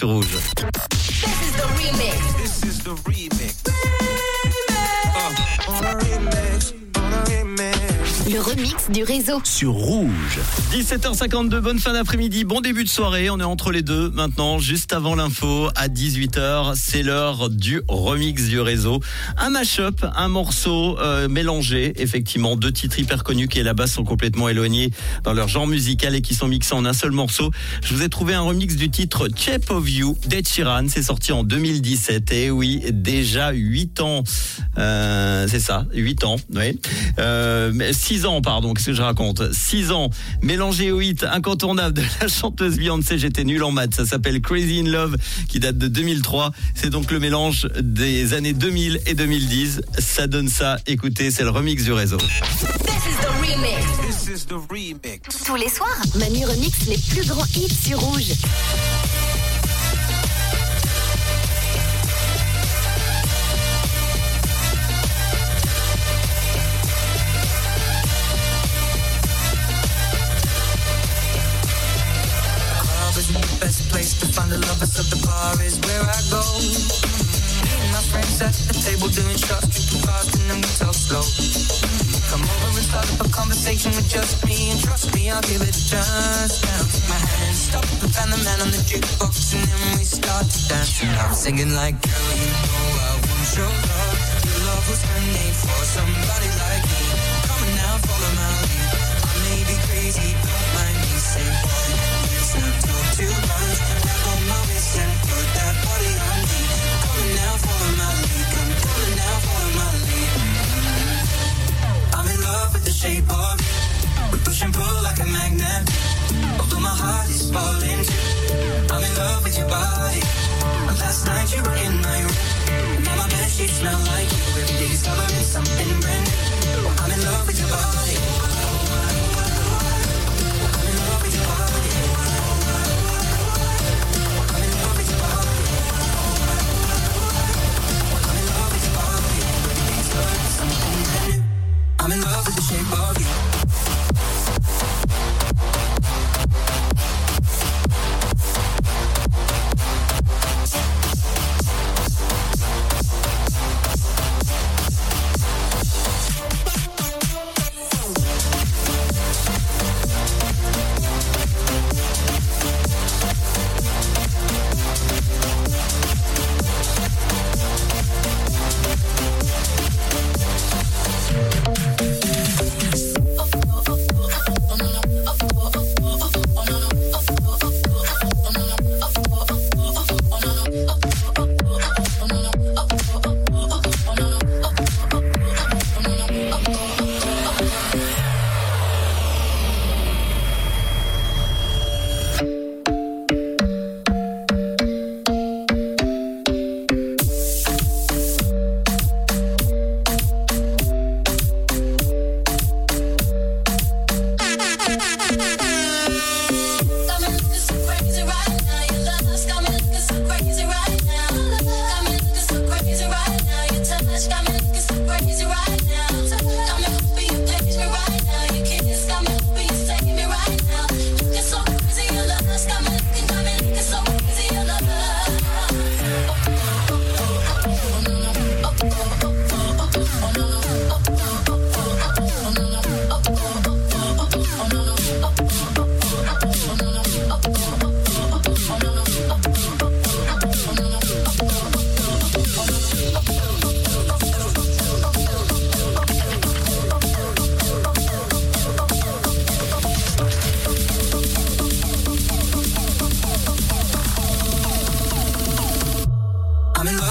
Rouge. This is the remix. This is the remix. Le remix du réseau. sur Rouge. 17h52, bonne fin d'après-midi, bon début de soirée. On est entre les deux maintenant, juste avant l'info, à 18h. C'est l'heure du remix du réseau. Un mash-up, un morceau euh, mélangé, effectivement. Deux titres hyper connus qui là-bas sont complètement éloignés dans leur genre musical et qui sont mixés en un seul morceau. Je vous ai trouvé un remix du titre Shape of You d'Ed Sheeran. C'est sorti en 2017. Et oui, déjà 8 ans. Euh, c'est ça, 8 ans, oui. Euh, 6 ans, pardon, qu'est-ce que je raconte? 6 ans, mélangé au hit incontournable de la chanteuse Beyoncé, j'étais nul en maths, ça s'appelle Crazy in Love, qui date de 2003. C'est donc le mélange des années 2000 et 2010. Ça donne ça, écoutez, c'est le remix du réseau. This is the remix. This is the remix. Tous les soirs, Manu remix les plus grands hits sur Rouge. Place to find the lovers of the bar is where I go. Me and my friends at the table doing shots, drinking fast and then we talk slow. Come over and start up a conversation with just me and trust me, I'll give it a chance. Now my hand, stop and find the man on the jukebox and then we start to dance. And I'm singing like, girl, you know I want your love. Your love was handmade for somebody like me. Come on now, follow my lead.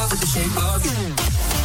With the shape of you.